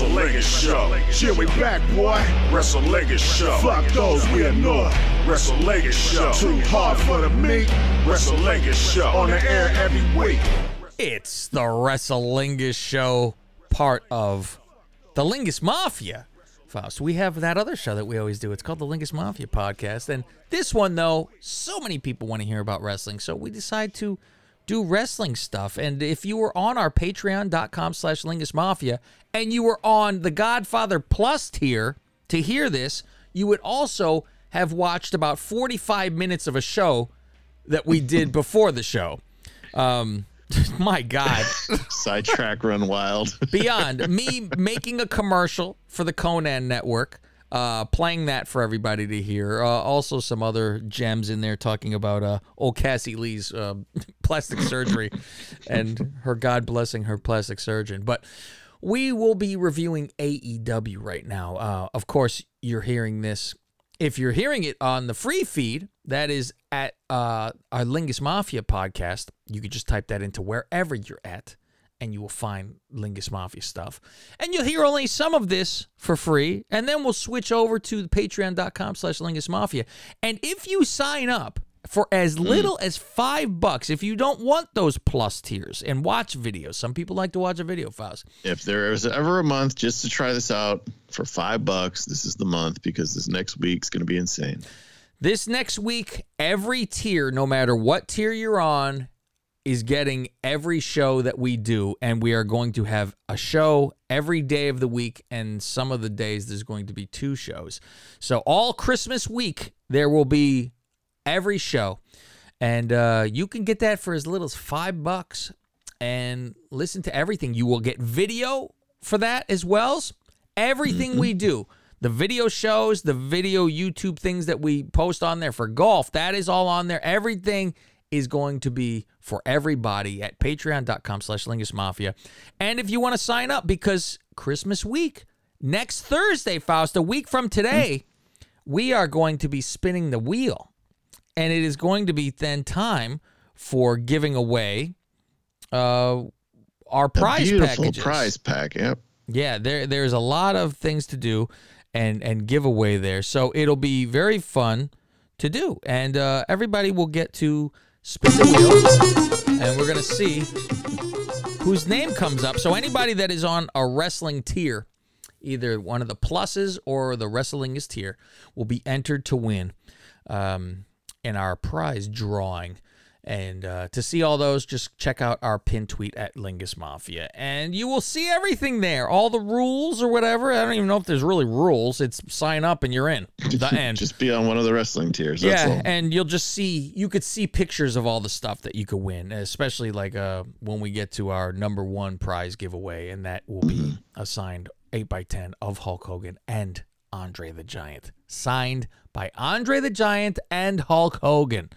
Wrestlingus Show. Shit, we back, boy. Wrestlingus Show. Fuck those, we ignore. Wrestlingus Show. Too hard for the meat. Wrestlingus Show. On the air every week. It's the Wrestlingus Show, part of the Lingus Mafia. Faust, we have that other show that we always do. It's called the Lingus Mafia podcast. And this one, though, so many people want to hear about wrestling, so we decide to do wrestling stuff. And if you were on our patreon.com slash Lingus Mafia and you were on the Godfather Plus tier to hear this, you would also have watched about 45 minutes of a show that we did before the show. Um, my God. Sidetrack Run Wild. Beyond me making a commercial for the Conan Network, uh, playing that for everybody to hear. Uh, also, some other gems in there talking about uh, old Cassie Lee's uh, plastic surgery and her God blessing her plastic surgeon. But we will be reviewing AEW right now. Uh, of course, you're hearing this. If you're hearing it on the free feed, that is at uh, our Lingus Mafia podcast. You could just type that into wherever you're at, and you will find Lingus Mafia stuff. And you'll hear only some of this for free, and then we'll switch over to patreon.com slash Lingus Mafia. And if you sign up for as hmm. little as five bucks, if you don't want those plus tiers and watch videos, some people like to watch a video, Faust. if there is ever a month just to try this out for five bucks, this is the month because this next week's going to be insane. This next week, every tier, no matter what tier you're on, is getting every show that we do. And we are going to have a show every day of the week. And some of the days, there's going to be two shows. So, all Christmas week, there will be every show. And uh, you can get that for as little as five bucks and listen to everything. You will get video for that as well. Everything we do, the video shows, the video YouTube things that we post on there for golf, that is all on there. Everything is going to be for everybody at patreon.com slash lingus mafia. And if you want to sign up, because Christmas week, next Thursday, Faust, a week from today, we are going to be spinning the wheel. And it is going to be then time for giving away uh, our A prize beautiful packages. prize pack. Yep. Yeah, there there's a lot of things to do and and give away there. So it'll be very fun to do. And uh, everybody will get to wheel and we're gonna see whose name comes up. So anybody that is on a wrestling tier, either one of the pluses or the wrestling is tier, will be entered to win um, in our prize drawing. And uh, to see all those, just check out our pin tweet at Lingus Mafia, and you will see everything there, all the rules or whatever. I don't even know if there's really rules. It's sign up and you're in. The end. Just be on one of the wrestling tiers. That's yeah, all. and you'll just see you could see pictures of all the stuff that you could win, especially like uh when we get to our number one prize giveaway, and that will be a signed eight by ten of Hulk Hogan and Andre the Giant, signed by Andre the Giant and Hulk Hogan.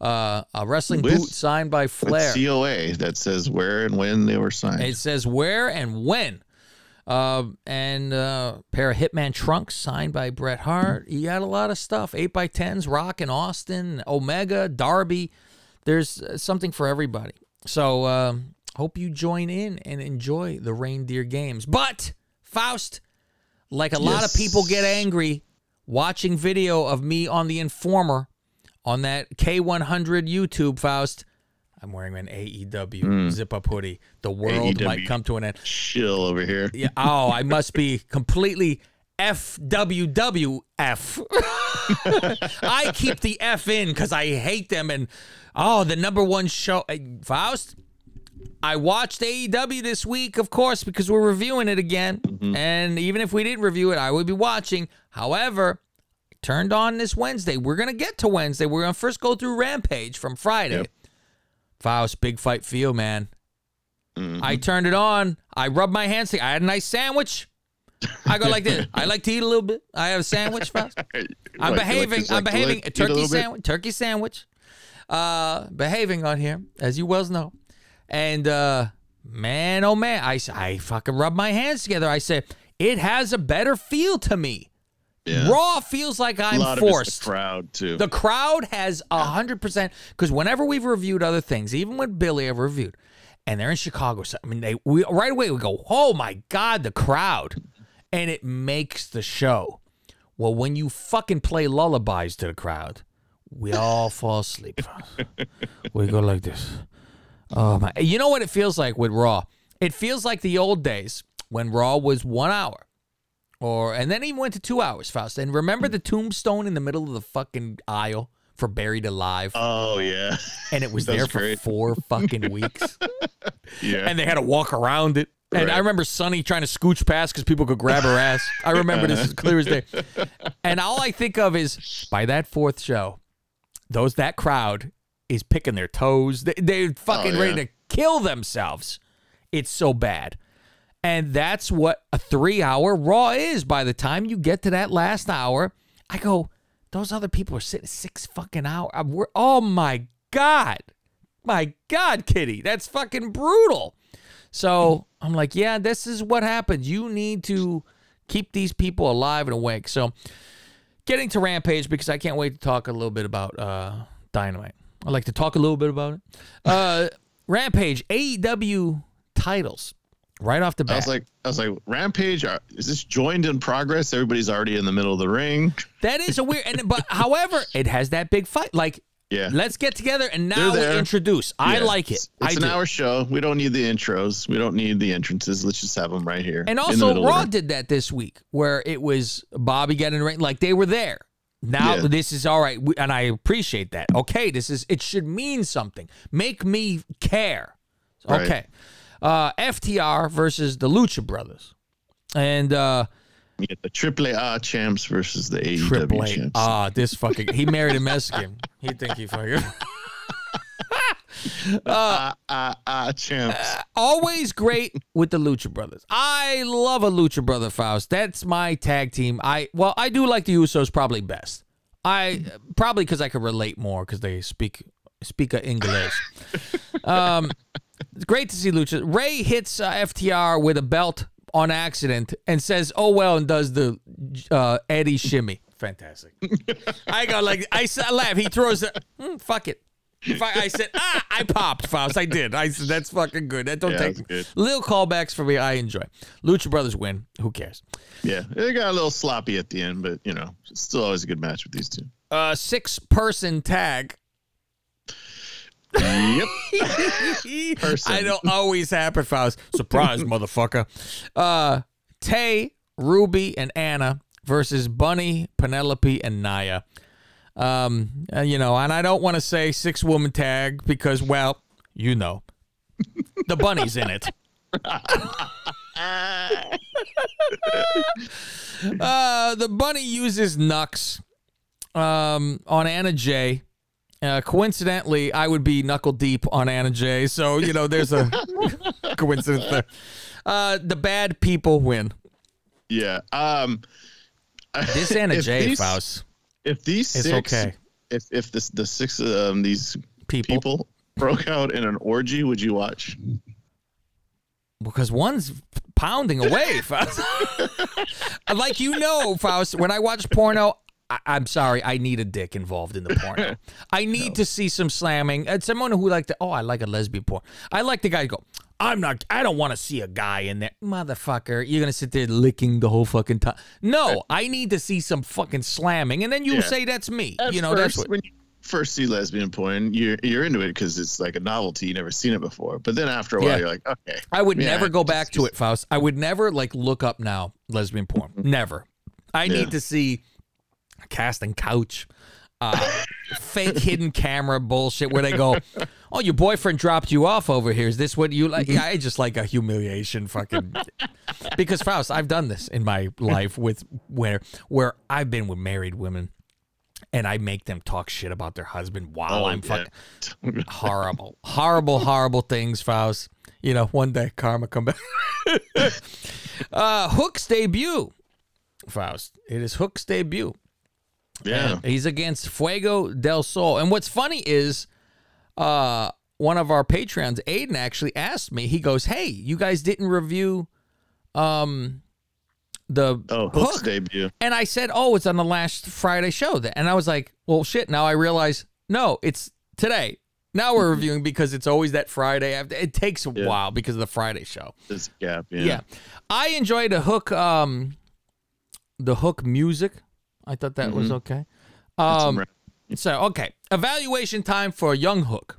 Uh, a wrestling With- boot signed by Flair. COA that says where and when they were signed. It says where and when. Uh, and uh, pair of Hitman trunks signed by Bret Hart. You got a lot of stuff. 8x10s, Rock and Austin, Omega, Darby. There's uh, something for everybody. So um, hope you join in and enjoy the reindeer games. But, Faust, like a lot of people get angry watching video of me on The Informer on that K100 YouTube, Faust. I'm wearing an AEW hmm. zip up hoodie. The world might come to an end. Chill over here. Yeah. Oh, I must be completely FWWF. I keep the F in because I hate them. And oh, the number one show, Faust. I watched AEW this week, of course, because we're reviewing it again. And even if we didn't review it, I would be watching. However, I turned on this Wednesday. We're gonna get to Wednesday. We're gonna first go through Rampage from Friday. Yep. Faust, big fight feel, man. I turned it on. I rubbed my hands. I had a nice sandwich. I go like this. I like to eat a little bit. I have a sandwich. Faust. I'm like behaving. just I'm like behaving. like A a turkey bit? sandwich. Turkey sandwich. Uh, behaving on here, as you well know. And uh, man, oh man, I, I fucking rub my hands together. I said it has a better feel to me. Yeah. Raw feels like I'm lot of it's forced. the crowd too. The crowd has a hundred percent because whenever we've reviewed other things, even when Billy ever reviewed, and they're in Chicago. So, I mean, they we right away we go, oh my god, the crowd, and it makes the show. Well, when you fucking play lullabies to the crowd, we all fall asleep. we go like this. Oh my! You know what it feels like with Raw? It feels like the old days when Raw was one hour, or and then even went to two hours, Faust. And remember the tombstone in the middle of the fucking aisle for Buried Alive, Oh yeah, and it was there for great. four fucking weeks, yeah. and they had to walk around it. And I remember Sunny trying to scooch past because people could grab her ass. I remember this as uh-huh. clear as day. And all I think of is by that fourth show, those that crowd is picking their toes. They, they're fucking Oh, ready to kill themselves. It's so bad. And that's what a three hour Raw is. By the time you get to that last hour, I go, those other people are sitting six fucking hours. We're, Oh my God. My God, Kitty. That's fucking brutal. So I'm like, yeah, this is what happens. You need to keep these people alive and awake. So getting to Rampage because I can't wait to talk a little bit about uh, Dynamite. I'd like to talk a little bit about it. Uh, Rampage, AEW titles right off the bat. I was like, I was like, Rampage. Is this joined in progress? Everybody's already in the middle of the ring. that is a weird, and but however, it has that big fight. Like, Yeah. let's get together and now we introduce. I like it. It's, it's I an hour show. We don't need the intros. We don't need the entrances. Let's just have them right here. And also, Raw did that this week, where it was Bobby getting right, like they were there. Now Yeah. this is all right, and I appreciate that. Okay, this is it should mean something. Make me care. Right. Okay, uh, FTR versus the Lucha Brothers, and uh, get the AAA champs versus the AEW Triple A. champs. Ah, this fucking he married a Mexican. He think he fucking. Ah, ah, ah, champs. always great with the Lucha Brothers. I love a Lucha Brother Faust. That's my tag team. I well, I do like the Usos probably best. I probably because I could relate more because they speak speak English. um, it's great to see Lucha. Rey hits uh, FTR with a belt on accident and says, "Oh well," and does the uh, Eddie shimmy. Fantastic. I go like I, laugh. He throws the "Hmm, fuck it. If I, I said, ah, I popped, Faust. I did. I said, that's fucking good. That don't Yeah, take good. little callbacks for me. I enjoy. Lucha Brothers win. Who cares? Yeah, it got a little sloppy at the end, but you know, it's still always a good match with these two. Uh, six person tag. Yep. I don't always happen, Faust. Surprise, motherfucker. Uh, Tay, Ruby, and Anna versus Bunny, Penelope, and Nyla. Um, uh, you know, and I don't want to say six woman tag because, well, you know, the bunny's in it. uh, the bunny uses Nux um, on Anna Jay. Uh, coincidentally, I would be knuckle deep on Anna Jay. So you know, there's a coincidence there. Uh, the bad people win. Yeah. Um. This Anna Jay. these- Faust If these It's six, okay. if if this the six um these people, people broke out in an orgy, would you watch? because one's pounding away. Faust. like you know, Faust. When I watch porno. I- I'm sorry, I need a dick involved in the porn. I need to see some slamming. And someone who like to, oh, I like a lesbian porn. I like the guy go, I'm not, I don't want to see a guy in there. Motherfucker, you're going to sit there licking the whole fucking time. No, I need to see some fucking slamming. And then you Yeah. say that's me. At you know, first, that's what. when you first see lesbian porn, you're you're into it because it's like a novelty. You never seen it before. But then after a while, Yeah. you're like, okay. I would Yeah, never go back to it, Faust. I would never like look up now lesbian porn. Mm-hmm. Never. I need to see a casting couch, uh, fake hidden camera bullshit where they go, "Oh, your boyfriend dropped you off over here. Is this what you like?" Yeah, I just like a humiliation, fucking. Because Faust, I've done this in my life with where where I've been with married women. And I make them talk shit about their husband while Oh, I'm yeah. fucking horrible, horrible, horrible things, Faust. You know, one day karma come back. uh, Hook's debut, Faust. It is Hook's debut. Yeah. And he's against Fuego del Sol. And what's funny is, uh, one of our patrons, Aiden, actually asked me. He goes, "Hey, you guys didn't review, um, the Oh, Hook's Hook." debut. And I said, "Oh, it's on the last Friday show." Then, and I was like, "Well, shit." Now I realize, no, it's today. Now we're reviewing because it's always that Friday. after- It takes a while because of the Friday show. This gap. Yeah. Yeah. I enjoyed the hook um the hook music. I thought that was okay. Um so okay. Evaluation time for Young Hook.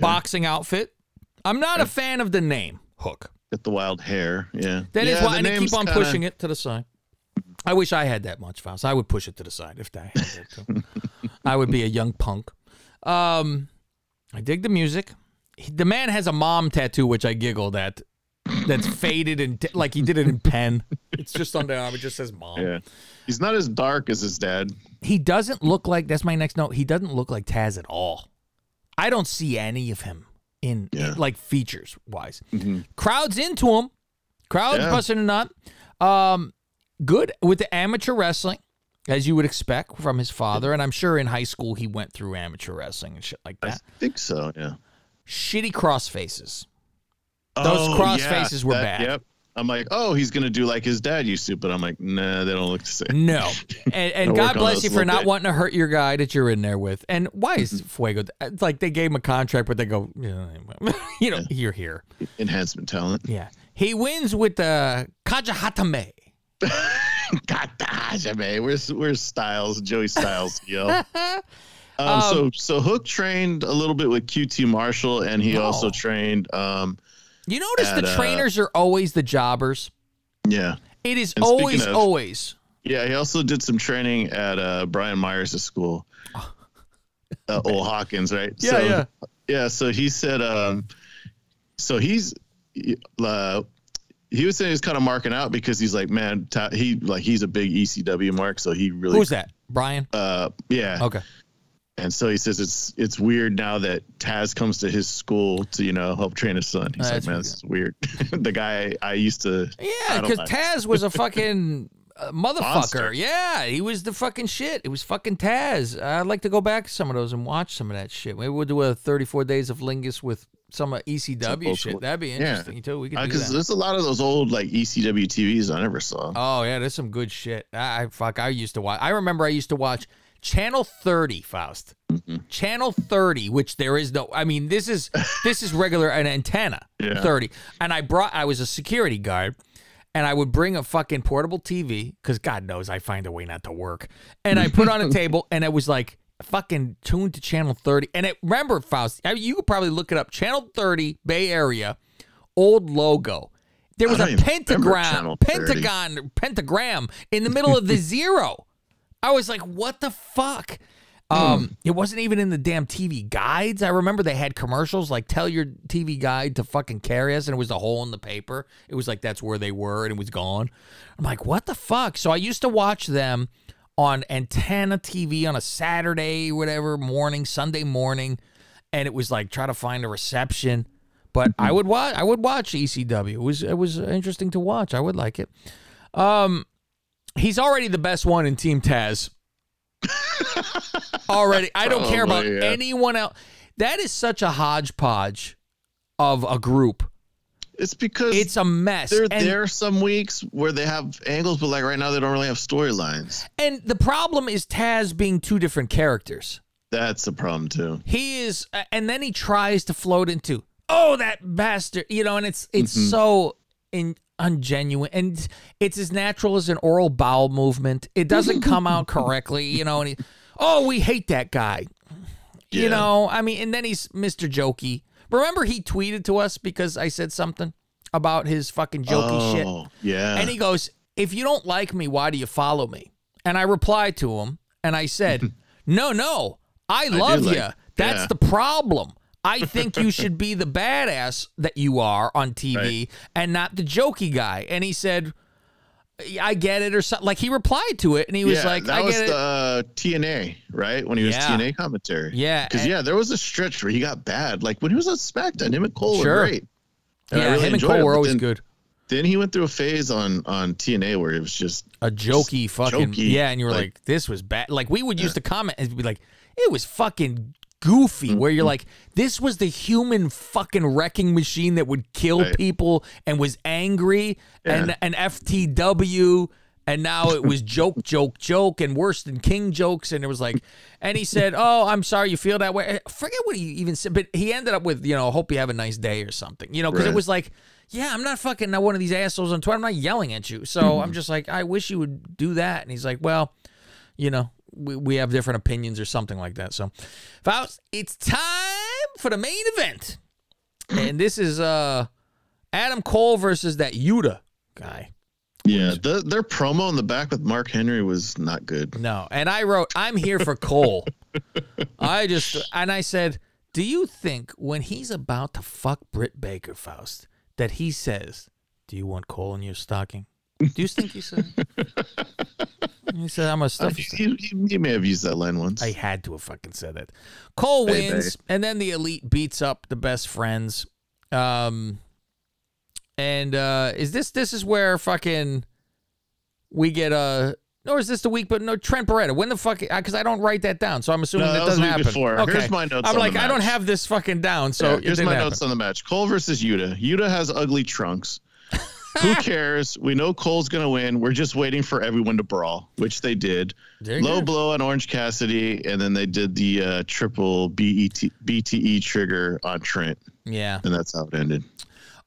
Boxing outfit. I'm not a fan of the name Hook. Got the wild hair. Yeah. That is yeah, why the and keep on kinda- pushing it to the side. I wish I had that much, Faust. I would push it to the side if I had that. I would be a young punk. Um, I dig the music. He- the man has a mom tattoo, which I giggled at. That's faded and t- like he did it in pen. It's just on the arm. It just says mom. Yeah. He's not as dark as his dad. He doesn't look like. That's my next note. He doesn't look like Taz at all. I don't see any of him in, in, Yeah. Mm-hmm. like features wise. Crowds into him. Crowd Yeah. busting a nut. Um, good with the amateur wrestling, as you would expect from his father. And I'm sure in high school he went through amateur wrestling and shit like that. I think so. Yeah. Shitty cross faces. Those cross faces were bad. Yep. I'm like, oh, he's gonna do like his dad used to, but I'm like, nah, they don't look the same. No. And, and God bless you for not wanting to hurt your guy that you're in there with. And why is Mm-hmm. Fuego? It's like they gave him a contract, but they go, yeah, you know, you're here. Enhancement talent. Yeah. He wins with the Kaja Hatame. Gosh, man, where's where's Styles? Joey Styles, yo. Um, so so Hook trained a little bit with QT Marshall, and he Oh. also trained. Um, You notice the At, uh, trainers are always the jobbers. yeah, It is And always, of- always. yeah. He also did some training at uh, Brian Myers' school, uh, Old Hawkins, right? Yeah, so, yeah. yeah. So he said, um, so he's. Uh, he was saying he's kind of marking out because he's like, man, he like he's a big ECW mark, so he really, Who's that? Brian? uh, yeah, Okay. And so he says it's it's weird now that Taz comes to his school to you know help train his son. He's That's like, man, this is weird. the guy I used to Yeah, because like- Taz was a fucking uh, motherfucker. Monster. Yeah, he was the fucking shit. It was fucking Taz. I'd like to go back to some of those and watch some of that shit. Maybe we'll do a 34 days of Lingus with some of ECW old shit. school- That'd be Yeah. interesting too. We could do because that. there's a lot of those old like ECW TVs I never saw. Oh yeah, there's some good shit. I fuck. I used to watch. I remember I used to watch Channel 30, Faust. Mm-hmm. Channel 30, which there is no. I mean, this is this is regular an antenna. Yeah. 30, and I brought. I was a security guard. And I would bring a fucking portable TV because God knows I find a way not to work. And I put on a table, and it was like fucking tuned to channel 30. And it remember Faust, I mean, you could probably look it up. Channel 30, Bay Area, old logo. There was a don't even remember pentagram, pentagon, pentagram in the middle of the zero. I was like, what the fuck? Um, it wasn't even in the damn TV guides. I remember they had commercials like tell your TV guide to fucking carry us, and it was a hole in the paper. It was like that's where they were, and it was gone. I'm like, what the fuck? So I used to watch them on antenna TV on a Saturday, whatever morning, Sunday morning, and it was like try to find a reception. But I would watch. I would watch ECW. It was it was interesting to watch. I would like it. Um, he's already the best one in Team Taz. already, I don't care about yeah. anyone else. That is such a hodgepodge of a group. It's because It's a mess. there and, there are some weeks where they have angles, but like right now they don't really have storylines. and the problem is Taz being two different characters. That's a problem too. He is, uh, and then he tries to float into, oh, that bastard, you know, and it's it's so in ungenuine, and it's as natural as an oral bowel movement. It doesn't come out correctly, you know. And he, oh, we hate that guy, you know. I mean, and then he's Mr. Jokey. Remember, he tweeted to us because I said something about his fucking jokey oh, shit. Oh, yeah. And he goes, If you don't like me, why do you follow me? And I replied to him and I said, No, no, I love like- you. That's yeah. the problem. I think you should be the badass that you are on TV Right. and not the jokey guy. And he said, I get it, or something. Like he replied to it and he was yeah, like, that I was get the it. uh, TNA, right? When he was Yeah. TNA commentary. Yeah, Because yeah, there was a stretch where he got bad. Like when he was on SmackDown, him and Cole Sure. were great. And I yeah, really him and Cole it, were always then- good. Then he went through a phase on on TNA where it was just A jokey fucking jokey, yeah, and you were like, like- "This was bad." Like we would use the comment and be like, "It was fucking goofy." Mm-hmm. Where you're like, "This was the human fucking wrecking machine that would kill Right. people and was angry and Yeah. and FTW." And now it was joke, joke, joke, and worse than King jokes. And it was like, and he said, "Oh, I'm sorry you feel that way." I forget what he even said, but he ended up with, you know, "Hope you have a nice day" or something. You know, because it was like, yeah, I'm not fucking not one of these assholes on Twitter. I'm not yelling at you. So Mm-hmm. I'm just like, I wish you would do that. And he's like, well, you know, we, we have different opinions or something like that. So, Faust, it's time for the main event. And this is uh Adam Cole versus that Yuta guy. Yeah, the, their promo in the back with Mark Henry was not good. No. And I wrote, I'm here for Cole. I just, and I said, do you think when he's about to fuck Britt Baker, Faust, that he says, do you want Cole in your stocking? Do you think he said? he said, I'm going to stuff he, he may have used that line once. I had to have fucking said it. Cole Hey, wins, and then the elite beats up the best friends. Um, and uh, is this this is where fucking we get a. or is this the week? But no, Trent Beretta. When the fuck? Because I don't write that down, so I'm assuming No, that that was doesn't week happen. before. Okay. Here's my notes I'm like, I don't have this fucking down, so Yeah, here's my happen. notes on the match. Cole versus Yuta. Yuta has ugly trunks. Who cares? We know Cole's gonna win. We're just waiting for everyone to brawl, which they did. Low go. blow on Orange Cassidy, and then they did the uh, triple BET, BTE trigger on Trent, Yeah. and that's how it ended.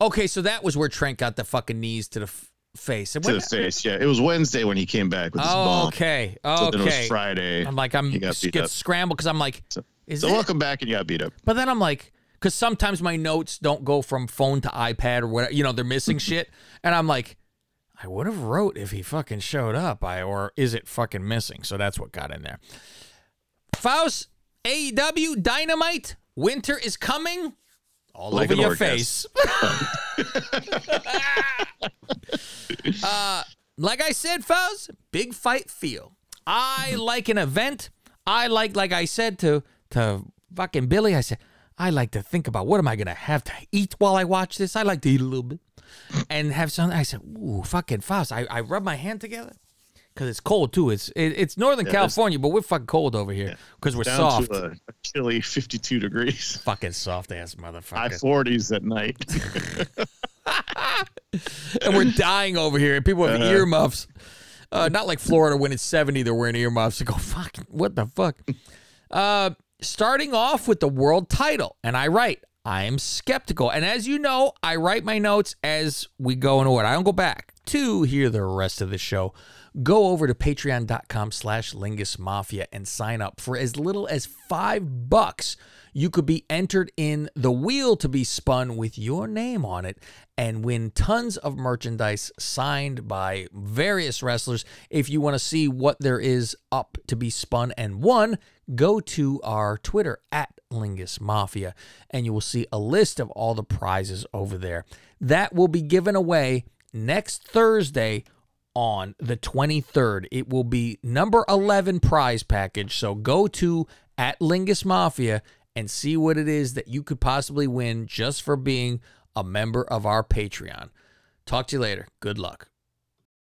Okay, so that was where Trent got the fucking knees to the f- face. To the face, yeah. It was Wednesday when he came back with his Oh, bomb. okay. So then it was Okay. Friday. I'm like, I'm beat get scrambled because I'm like, So- is So welcome back, and you got beat up. But then I'm like, because sometimes my notes don't go from phone to iPad or whatever. You know, they're missing shit, and I'm like, I would have wrote if he fucking showed up. I or is it fucking missing? So that's what got in there. Faust, AEW, Dynamite, winter is coming. All Like over your orgasm. face. uh, like I said, Faust, big fight feel. I like an event. I like, like I said to to fucking Billy, I said, I like to think about what am I gonna have to eat while I watch this. I like to eat a little bit and have something. I said, ooh, fucking Faust. I, I rub my hand together because it's cold too. It's it, it's Northern it's- California, but we're fucking cold over here because we're Down soft. to a, chilly 52 degrees. fucking soft ass motherfucker. High. 40s at night. and we're dying over here. And people have earmuffs. Uh, not like Florida when it's 70, they're wearing earmuffs. They go, fuck, what the fuck? Uh, starting off with the world title. And I write, I am skeptical. And as you know, I write my notes as we go in order. I don't go back to hear the rest of the show. Go over to patreon.com slash lingus mafia and sign up for as little as five bucks you could be entered in the wheel to be spun with your name on it and win tons of merchandise signed by various wrestlers. If you want to see what there is up to be spun and won, go to our Twitter at Lingus Mafia and you will see a list of all the prizes over there. That will be given away next Thursday on the 23rd. It will be number 11 prize package. So go to at Lingus Mafia and see what it is that you could possibly win just for being a member of our Patreon. Talk to you later. Good luck.